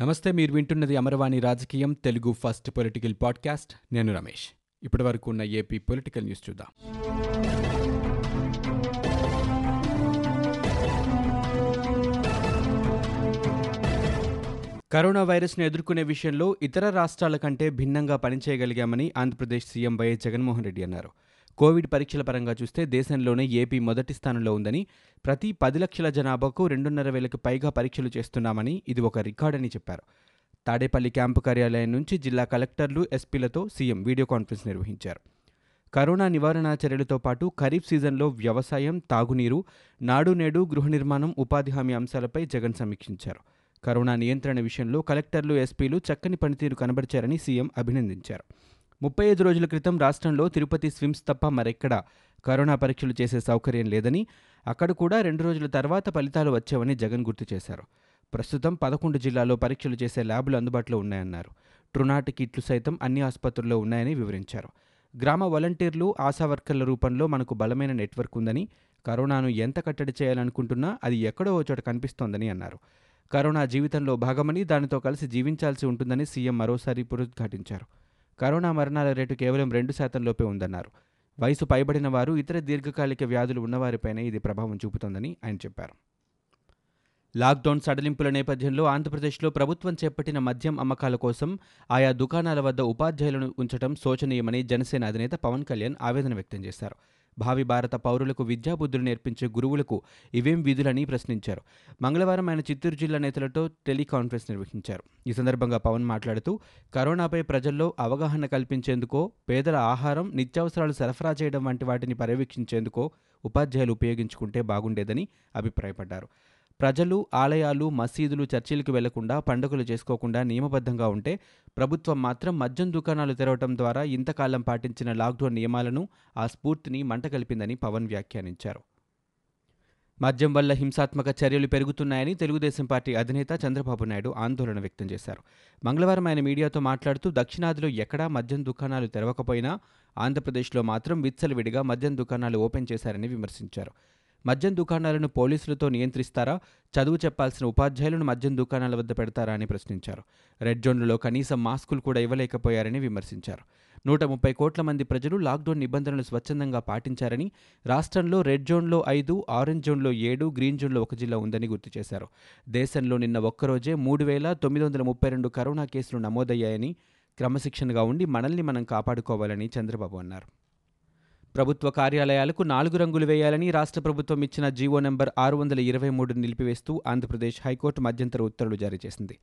నమస్తే మీరు వింటున్నది అమరవాణి రాజకీయం తెలుగు ఫస్ట్ పొలిటికల్ పాడ్కాస్ట్. నేను రమేష్. ఇప్పటి వరకు ఉన్న ఏపీ పొలిటికల్ న్యూస్ చూద్దాం. కరోనా వైరస్ను ఎదుర్కొనే విషయంలో ఇతర రాష్ట్రాల కంటే భిన్నంగా పనిచేయగలిగామని ఆంధ్రప్రదేశ్ సీఎం వైఎస్ జగన్మోహన్ రెడ్డి అన్నారు. కోవిడ్ పరీక్షల పరంగా చూస్తే దేశంలోనే ఏపీ మొదటి స్థానంలో ఉందని ప్రతి పది లక్షల జనాభాకు రెండున్నర వేలకు పైగా పరీక్షలు చేస్తున్నామని ఇది ఒక రికార్డని చెప్పారు. తాడేపల్లి క్యాంపు కార్యాలయం నుంచి జిల్లా కలెక్టర్లు ఎస్పీలతో సీఎం వీడియో కాన్ఫరెన్స్ నిర్వహించారు. కరోనా నివారణ చర్యలతో పాటు ఖరీఫ్ సీజన్లో వ్యవసాయం తాగునీరు నాడు నేడు గృహ నిర్మాణం ఉపాధి హామీ అంశాలపై జగన్ సమీక్షించారు. కరోనా నియంత్రణ విషయంలో కలెక్టర్లు ఎస్పీలు చక్కని పనితీరు కనబరిచారని సీఎం అభినందించారు. ముప్పై ఐదు రోజుల క్రితం రాష్ట్రంలో తిరుపతి స్విమ్స్ తప్ప మరెక్కడా కరోనా పరీక్షలు చేసే సౌకర్యం లేదని అక్కడ కూడా రెండు రోజుల తర్వాత ఫలితాలు వచ్చావని జగన్ గుర్తు చేశారు. ప్రస్తుతం పదకొండు జిల్లాల్లో పరీక్షలు చేసే ల్యాబులు అందుబాటులో ఉన్నాయన్నారు. ట్రునాట్ కిట్లు సైతం అన్ని ఆసుపత్రుల్లో ఉన్నాయని వివరించారు. గ్రామ వాలంటీర్లు ఆశా వర్కర్ల రూపంలో మనకు బలమైన నెట్వర్క్ ఉందని కరోనాను ఎంత కట్టడి చేయాలనుకుంటున్నా అది ఎక్కడో ఓ చోట కనిపిస్తోందని అన్నారు. కరోనా జీవితంలో భాగమని దానితో కలిసి జీవించాల్సి ఉంటుందని సీఎం మరోసారి పునరుద్ఘాటించారు. కరోనా మరణాల రేటు కేవలం రెండు శాతం లోపే ఉందన్నారు. వయసు పైబడిన వారు ఇతర దీర్ఘకాలిక వ్యాధులు ఉన్నవారిపైనే ఇది ప్రభావం చూపుతోందని ఆయన చెప్పారు. లాక్డౌన్ సడలింపుల నేపథ్యంలో ఆంధ్రప్రదేశ్లో ప్రభుత్వం చేపట్టిన మద్యం అమ్మకాల కోసం ఆయా దుకాణాల వద్ద ఉపాధ్యాయులను ఉంచడం శోచనీయమని జనసేన అధినేత పవన్ కళ్యాణ్ ఆవేదన వ్యక్తం చేశారు. భావి భారత పౌరులకు విద్యాబుద్ధులు నేర్పించే గురువులకు ఇవేం విధులని ప్రశ్నించారు. మంగళవారం ఆయన చిత్తూరు జిల్లా నేతలతో టెలికాన్ఫరెన్స్ నిర్వహించారు. ఈ సందర్భంగా పవన్ మాట్లాడుతూ కరోనాపై ప్రజల్లో అవగాహన కల్పించేందుకో పేదల ఆహారం నిత్యావసరాలు సరఫరా చేయడం వంటి వాటిని పర్యవేక్షించేందుకో ఉపాధ్యాయులు ఉపయోగించుకుంటే బాగుండేదని అభిప్రాయపడ్డారు. ప్రజలు ఆలయాలు మసీదులు చర్చిలకు వెళ్ళకుండా పండుగలు చేసుకోకుండా నియమబద్ధంగా ఉంటే ప్రభుత్వం మాత్రం మద్యం దుకాణాలు తెరవడం ద్వారా ఇంతకాలం పాటించిన లాక్డౌన్ నియమాలను ఆ స్ఫూర్తిని మంటగలిపిందని పవన్ వ్యాఖ్యానించారు. మద్యం వల్ల హింసాత్మక చర్యలు పెరుగుతున్నాయని తెలుగుదేశం పార్టీ అధినేత చంద్రబాబు నాయుడు ఆందోళన వ్యక్తం చేశారు. మంగళవారం ఆయన మీడియాతో మాట్లాడుతూ దక్షిణాదిలో ఎక్కడా మద్యం దుకాణాలు తెరవకపోయినా ఆంధ్రప్రదేశ్లో మాత్రం విచ్చలవిడిగా మద్యం దుకాణాలు ఓపెన్ చేశారని విమర్శించారు. మద్యం దుకాణాలను పోలీసులతో నియంత్రిస్తారా? చదువు చెప్పాల్సిన ఉపాధ్యాయులను మద్యం దుకాణాల వద్ద పెడతారా అని ప్రశ్నించారు. రెడ్ జోన్లలో కనీసం మాస్కులు కూడా ఇవ్వలేకపోయారని విమర్శించారు. నూట ముప్పై కోట్ల మంది ప్రజలు లాక్డౌన్ నిబంధనలు స్వచ్ఛందంగా పాటించారని రాష్ట్రంలో రెడ్ జోన్లో ఐదు ఆరెంజ్ జోన్లో ఏడు గ్రీన్ జోన్లో ఒక జిల్లా ఉందని గుర్తు చేశారు. దేశంలో నిన్న ఒక్కరోజే మూడు వేల తొమ్మిది వందల ముప్పై రెండు కరోనా కేసులు నమోదయ్యాయని క్రమశిక్షణగా ఉండి మనల్ని మనం కాపాడుకోవాలని చంద్రబాబు అన్నారు. ప్రభుత్వ కార్యాలయాలకు నాలుగు రంగులు వేయాలని రాష్ట్ర ప్రభుత్వం ఇచ్చిన జీవో నెంబర్ ఆరు వందల ఇరవై మూడును నిలిపివేస్తూ ఆంధ్రప్రదేశ్ హైకోర్టు మధ్యంతర ఉత్తర్వులు జారీ చేసింది.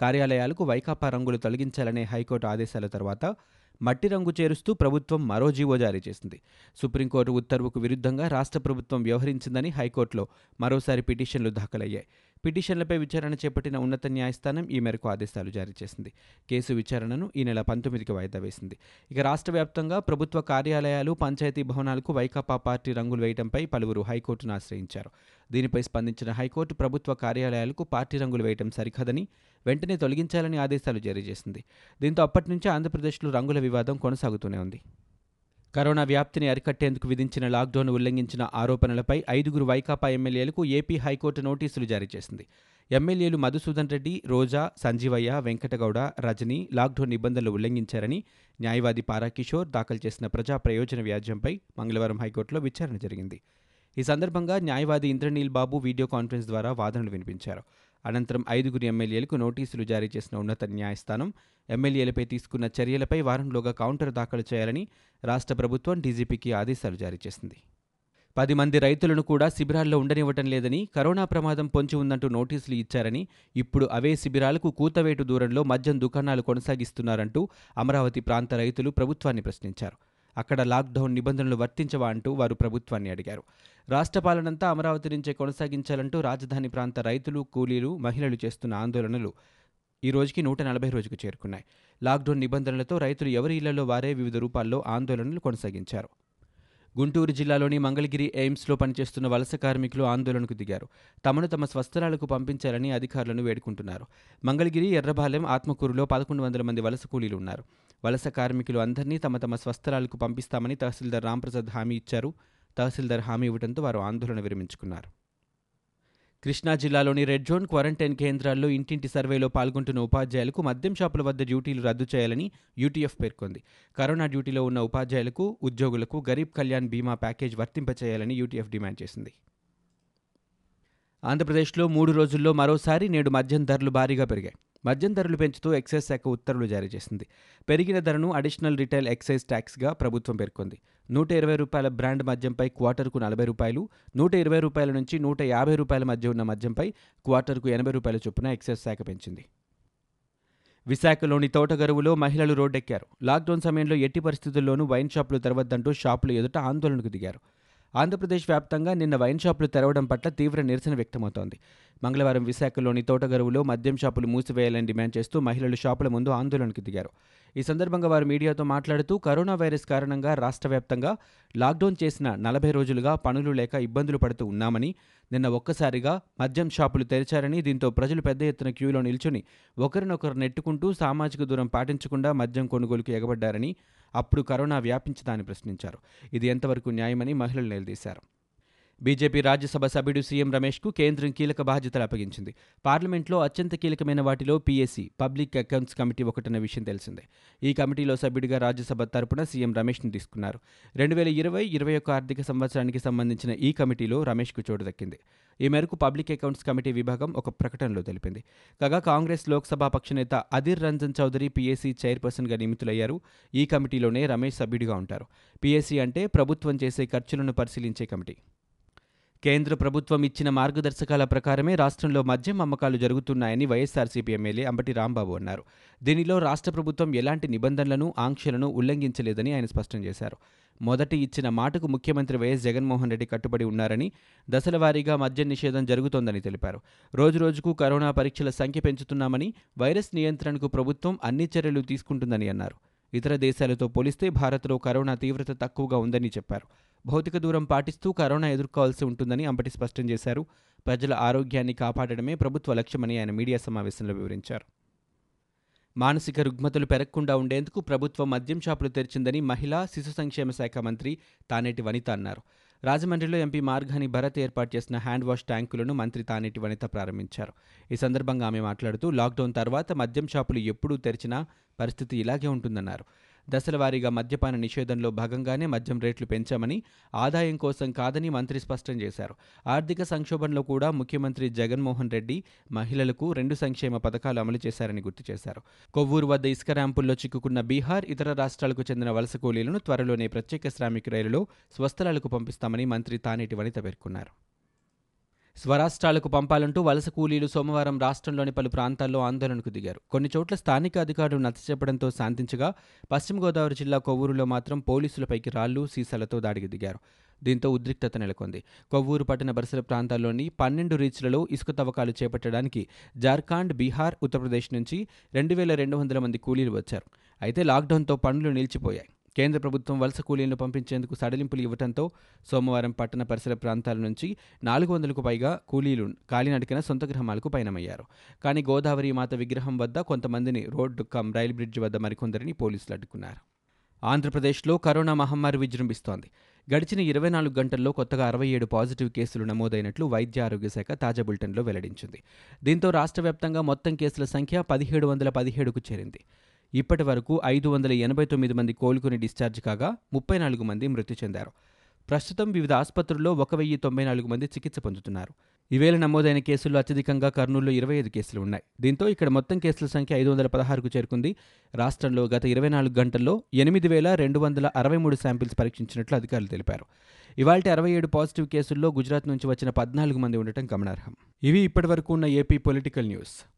కార్యాలయాలకు వైకాపా రంగులు తొలగించాలనే హైకోర్టు ఆదేశాల తర్వాత మట్టి రంగు చేరుస్తూ ప్రభుత్వం మరో జీవో జారీ చేసింది. సుప్రీంకోర్టు ఉత్తర్వుకు విరుద్ధంగా రాష్ట్ర ప్రభుత్వం వ్యవహరించిందని హైకోర్టులో మరోసారి పిటిషన్లు దాఖలయ్యాయి. పిటిషన్లపై విచారణ చేపట్టిన ఉన్నత న్యాయస్థానం ఈ మేరకు ఆదేశాలు జారీ చేసింది. కేసు విచారణను ఈ నెల పంతొమ్మిదికి వాయిదా వేసింది. ఇక రాష్ట్ర వ్యాప్తంగా ప్రభుత్వ కార్యాలయాలు పంచాయతీ భవనాలకు వైకాపా పార్టీ రంగులు వేయడంపై పలువురు హైకోర్టును ఆశ్రయించారు. దీనిపై స్పందించిన హైకోర్టు ప్రభుత్వ కార్యాలయాలకు పార్టీ రంగులు వేయడం సరికాదని వెంటనే తొలగించాలని ఆదేశాలు జారీ చేసింది. దీంతో అప్పటి నుంచి ఆంధ్రప్రదేశ్లో రంగుల వివాదం కొనసాగుతూనే ఉంది. కరోనా వ్యాప్తిని అరికట్టేందుకు విధించిన లాక్డౌన్ ఉల్లంఘించిన ఆరోపణలపై ఐదుగురు వైకాపా ఎమ్మెల్యేలకు ఏపీ హైకోర్టు నోటీసులు జారీ చేసింది. ఎమ్మెల్యేలు మధుసూదన్ రెడ్డి రోజా సంజీవయ్య వెంకటగౌడ రజని లాక్డౌన్ నిబంధనలు ఉల్లంఘించారని న్యాయవాది పారాకిషోర్ దాఖలు చేసిన ప్రజా ప్రయోజన వ్యాజ్యంపై మంగళవారం హైకోర్టులో విచారణ జరిగింది. ఈ సందర్భంగా న్యాయవాది ఇంద్రనీల్ బాబు వీడియో కాన్ఫరెన్స్ ద్వారా వాదనలు వినిపించారు. అనంతరం ఐదుగురు ఎమ్మెల్యేలకు నోటీసులు జారీ చేసిన ఉన్నత న్యాయస్థానం ఎమ్మెల్యేలపై తీసుకున్న చర్యలపై వారంలోగా కౌంటర్ దాఖలు చేయాలని రాష్ట్ర ప్రభుత్వం డీజీపీకి ఆదేశాలు జారీ చేసింది. పది మంది రైతులను కూడా శిబిరాల్లో ఉండనివ్వటం లేదని కరోనా ప్రమాదం పొంచి ఉందంటూ నోటీసులు ఇచ్చారని ఇప్పుడు అవే శిబిరాలకు కూతవేటు దూరంలో మద్యం దుకాణాలు కొనసాగిస్తున్నారంటూ అమరావతి ప్రాంత రైతులు ప్రభుత్వాన్ని ప్రశ్నించారు. అక్కడ లాక్డౌన్ నిబంధనలు వర్తించవా అంటూ వారు ప్రభుత్వాన్ని అడిగారు. రాష్ట్ర పాలనంతా అమరావతి నుంచే కొనసాగించాలంటూ రాజధాని ప్రాంత రైతులు కూలీలు మహిళలు చేస్తున్న ఆందోళనలు ఈ రోజుకి నూట నలభై రోజుకు చేరుకున్నాయి. లాక్డౌన్ నిబంధనలతో రైతులు ఎవరి ఇళ్ళలో వారే వివిధ రూపాల్లో ఆందోళనలు కొనసాగించారు. గుంటూరు జిల్లాలోని మంగళగిరి ఎయిమ్స్లో పనిచేస్తున్న వలస కార్మికులు ఆందోళనకు దిగారు. తమను తమ స్వస్థలాలకు పంపించాలని అధికారులను వేడుకుంటున్నారు. మంగళగిరి ఎర్రబాలెం ఆత్మకూరులో పదకొండు వందల మంది వలస కూలీలు ఉన్నారు. వలస కార్మికులు అందరినీ తమ తమ స్వస్థలాలకు పంపిస్తామని తహసీల్దార్ రాంప్రసాద్ హామీ ఇచ్చారు. తహసీల్దార్ హామీ ఇవ్వడంతో వారు ఆందోళన విరమించుకున్నారు. కృష్ణా జిల్లాలోని రెడ్ జోన్ క్వారంటైన్ కేంద్రాల్లో ఇంటింటి సర్వేలో పాల్గొంటున్న ఉపాధ్యాయులకు మద్యం షాపుల వద్ద డ్యూటీలు రద్దు చేయాలని యూటీఎఫ్ పేర్కొంది. కరోనా డ్యూటీలో ఉన్న ఉపాధ్యాయులకు ఉద్యోగులకు గరీబ్ కళ్యాణ్ బీమా ప్యాకేజ్ వర్తింపచేయాలని యూటీఎఫ్ డిమాండ్ చేసింది. ఆంధ్రప్రదేశ్లో మూడు రోజుల్లో మరోసారి నేడు మద్యం ధరలు భారీగా పెరిగాయి. మద్యం ధరలు పెంచుతూ ఎక్సైజ్ శాఖ ఉత్తర్వులు జారీ చేసింది. పెరిగిన ధరను అడిషనల్ రిటైల్ ఎక్సైజ్ ట్యాక్స్గా ప్రభుత్వం పేర్కొంది. నూట ఇరవై రూపాయల బ్రాండ్ మద్యంపై క్వార్టర్కు నలభై రూపాయలు నూట ఇరవై రూపాయల నుంచి నూట యాభై రూపాయల మధ్య ఉన్న మద్యంపై క్వార్టర్కు ఎనభై రూపాయల చొప్పున ఎక్సైజ్ శాఖ పెంచింది. విశాఖలోని తోటగరువులో మహిళలు రోడ్డెక్కారు. లాక్డౌన్ సమయంలో ఎట్టి పరిస్థితుల్లోనూ వైన్ షాపులు తెరవద్దంటూ షాపులు ఎదుట ఆందోళనకు దిగారు. ఆంధ్రప్రదేశ్ వ్యాప్తంగా నిన్న వైన్ షాపులు తెరవడం పట్ల తీవ్ర నిరసన వ్యక్తమవుతోంది. మంగళవారం విశాఖలోని తోటగరువులో మద్యం షాపులు మూసివేయాలని డిమాండ్ చేస్తూ మహిళలు షాపుల ముందు ఆందోళనకు దిగారు. ఈ సందర్భంగా వారు మీడియాతో మాట్లాడుతూ కరోనా వైరస్ కారణంగా రాష్ట్ర వ్యాప్తంగా లాక్డౌన్ చేసిన నలభై రోజులుగా పనులు లేక ఇబ్బందులు పడుతూ ఉన్నామని నిన్న ఒక్కసారిగా మద్యం షాపులు తెరిచారని దీంతో ప్రజలు పెద్ద ఎత్తున క్యూలో నిల్చుని ఒకరినొకరు నెట్టుకుంటూ సామాజిక దూరం పాటించకుండా మద్యం కొనుగోలుకు ఎగబడ్డారని అప్పుడు కరోనా వ్యాపించదాన్ని ప్రశ్నించారు. ఇది ఎంతవరకు న్యాయమని మహిళలు నిలదీశారు. బీజేపీ రాజ్యసభ సభ్యుడు సీఎం రమేష్కు కేంద్రం కీలక బాధ్యతలు అప్పగించింది. పార్లమెంట్లో అత్యంత కీలకమైన వాటిలో పీఎస్సీ పబ్లిక్ అకౌంట్స్ కమిటీ ఒకటన్న విషయం తెలిసిందే. ఈ కమిటీలో సభ్యుడిగా రాజ్యసభ తరపున సీఎం రమేష్ను తీసుకున్నారు. రెండు వేల ఇరవై ఇరవై ఒక్క ఆర్థిక సంవత్సరానికి సంబంధించిన ఈ కమిటీలో రమేష్కు చోటు దక్కింది. ఈ మేరకు పబ్లిక్ అకౌంట్స్ కమిటీ విభాగం ఒక ప్రకటనలో తెలిపింది. కాగా కాంగ్రెస్ లోక్సభ పక్షనేత అధిర్ రంజన్ చౌదరి పీఏసీ చైర్పర్సన్గా నియమితులయ్యారు. ఈ కమిటీలోనే రమేష్ సభ్యుడిగా ఉంటారు. పీఏసీ అంటే ప్రభుత్వం చేసే ఖర్చులను పరిశీలించే కమిటీ. కేంద్ర ప్రభుత్వం ఇచ్చిన మార్గదర్శకాల ప్రకారమే రాష్ట్రంలో మద్యం అమ్మకాలు జరుగుతున్నాయని వైఎస్ఆర్సీపీ ఎమ్మెల్యే అంబటి రాంబాబు అన్నారు. దీనిలో రాష్ట్ర ప్రభుత్వం ఎలాంటి నిబంధనలను ఆంక్షలను ఉల్లంఘించలేదని ఆయన స్పష్టం చేశారు. మొదటి ఇచ్చిన మాటకు ముఖ్యమంత్రి వైఎస్ జగన్మోహన్ రెడ్డి కట్టుబడి ఉన్నారని దశలవారీగా మద్యం నిషేధం జరుగుతోందని తెలిపారు. రోజురోజుకు కరోనా పరీక్షల సంఖ్య పెంచుతున్నామని వైరస్ నియంత్రణకు ప్రభుత్వం అన్ని చర్యలు తీసుకుంటుందని అన్నారు. ఇతర దేశాలతో పోలిస్తే భారత్లో కరోనా తీవ్రత తక్కువగా ఉందని చెప్పారు. భౌతిక దూరం పాటిస్తూ కరోనా ఎదుర్కోవాల్సి ఉంటుందని అంబటి స్పష్టం చేశారు. ప్రజల ఆరోగ్యాన్ని కాపాడడమే ప్రభుత్వ లక్ష్యమని ఆయన మీడియా సమావేశంలో వివరించారు. మానసిక రుగ్మతలు పెరగకుండా ఉండేందుకు ప్రభుత్వం మద్యం షాపులు తెరిచిందని మహిళా శిశు సంక్షేమ శాఖ మంత్రి తానేటి వనిత అన్నారు. రాజమండ్రిలో ఎంపీ మార్గాని భరత్ ఏర్పాటు చేసిన హ్యాండ్ వాష్ ట్యాంకులను మంత్రి తానేటి వనిత ప్రారంభించారు. ఈ సందర్భంగా ఆమె మాట్లాడుతూ లాక్డౌన్ తర్వాత మద్యం షాపులు ఎప్పుడూ తెరిచినా పరిస్థితి ఇలాగే ఉంటుందన్నారు. దశలవారీగా మద్యపాన నిషేధంలో భాగంగానే మద్యం రేట్లు పెంచామని ఆదాయం కోసం కాదని మంత్రి స్పష్టం చేశారు. ఆర్థిక సంక్షోభంలో కూడా ముఖ్యమంత్రి జగన్మోహన్ రెడ్డి మహిళలకు రెండు సంక్షేమ పథకాలు అమలు చేశారని గుర్తు చేశారు. కొవ్వూరు వద్ద ఇసుక ర్యాంపుల్లో చిక్కుకున్న బీహార్ ఇతర రాష్ట్రాలకు చెందిన వలస కూలీలను త్వరలోనే ప్రత్యేక శ్రామిక రైలులో స్వస్థలాలకు పంపిస్తామని మంత్రి తానేటి వనిత పేర్కొన్నారు. స్వరాష్ట్రాలకు పంపాలంటూ వలస కూలీలు సోమవారం రాష్ట్రంలోని పలు ప్రాంతాల్లో ఆందోళనకు దిగారు. కొన్ని చోట్ల స్థానిక అధికారులు నచ్చచెప్పడంతో శాంతించగా పశ్చిమ గోదావరి జిల్లా కొవ్వూరులో మాత్రం పోలీసులపైకి రాళ్ళు సీసాలతో దాడికి దిగారు. దీంతో ఉద్రిక్తత నెలకొంది. కొవ్వూరు పట్టణ పరిసర ప్రాంతాల్లోని పన్నెండు రీచ్లలో ఇసుక తవ్వకాలు చేపట్టడానికి జార్ఖండ్ బీహార్ ఉత్తరప్రదేశ్ నుంచి రెండు వేల రెండు వందల మంది కూలీలు వచ్చారు. అయితే లాక్డౌన్తో పనులు నిలిచిపోయాయి. కేంద్ర ప్రభుత్వం వలస కూలీలను పంపించేందుకు సడలింపులు ఇవ్వడంతో సోమవారం పట్టణ పరిసర ప్రాంతాల నుంచి నాలుగు వందలకు పైగా కూలీలు కాలినడికిన సొంత గ్రామాలకు పయనమయ్యారు. కానీ గోదావరి మాత విగ్రహం వద్ద కొంతమందిని రోడ్డు కమ్ రైలు బ్రిడ్జ్ వద్ద మరికొందరిని పోలీసులు అడ్డుకున్నారు. ఆంధ్రప్రదేశ్లో కరోనా మహమ్మారి విజృంభిస్తోంది. గడిచిన ఇరవై నాలుగు గంటల్లో కొత్తగా అరవై ఏడు పాజిటివ్ కేసులు నమోదైనట్లు వైద్య ఆరోగ్య శాఖ తాజా బులెటిన్లో వెల్లడించింది. దీంతో రాష్ట్ర వ్యాప్తంగా మొత్తం కేసుల సంఖ్య పదిహేడు వందల పదిహేడుకు చేరింది. ఇప్పటి వరకు ఐదు వందల ఎనభై తొమ్మిది మంది కోలుకుని డిశ్చార్జ్ కాగా ముప్పై నాలుగు మంది మృతి చెందారు. ప్రస్తుతం వివిధ ఆసుపత్రుల్లో ఒక వెయ్యి తొంభై నాలుగు మంది చికిత్స పొందుతున్నారు. ఈవేళ నమోదైన కేసుల్లో అత్యధికంగా కర్నూలులో ఇరవై ఐదు కేసులు ఉన్నాయి. దీంతో ఇక్కడ మొత్తం కేసుల సంఖ్య ఐదు వందల పదహారుకు చేరుకుంది. రాష్ట్రంలో గత ఇరవై నాలుగు గంటల్లో ఎనిమిది వేల రెండు వందల అరవై మూడు శాంపిల్స్ పరీక్షించినట్లు అధికారులు తెలిపారు. ఇవాళ అరవై ఏడు పాజిటివ్ కేసుల్లో గుజరాత్ నుంచి వచ్చిన పద్నాలుగు మంది ఉండటం గమనార్హం. ఇవి ఇప్పటివరకు ఉన్న ఏపీ పొలిటికల్ న్యూస్.